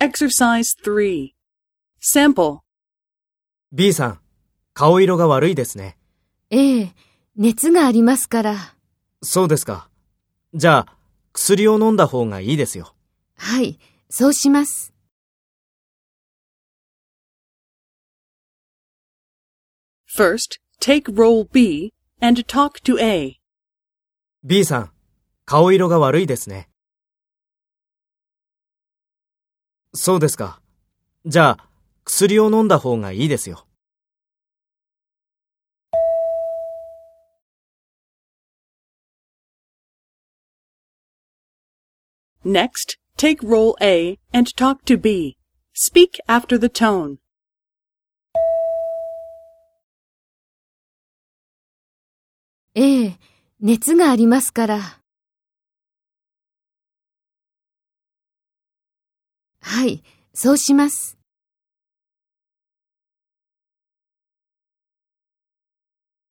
Exercise 3. Sample. B さん、顔色が悪いですね。ええ、熱がありますから。そうですか。じゃあ、薬を飲んだ方がいいですよ。はい、そうします。First, take role B and talk to A. B さん、顔色が悪いですね。そうですか。じゃあ、薬を飲んだ方がいいですよ。Next, take role A and talk to B. Speak after the tone. ええ、熱がありますから。はい、そうします。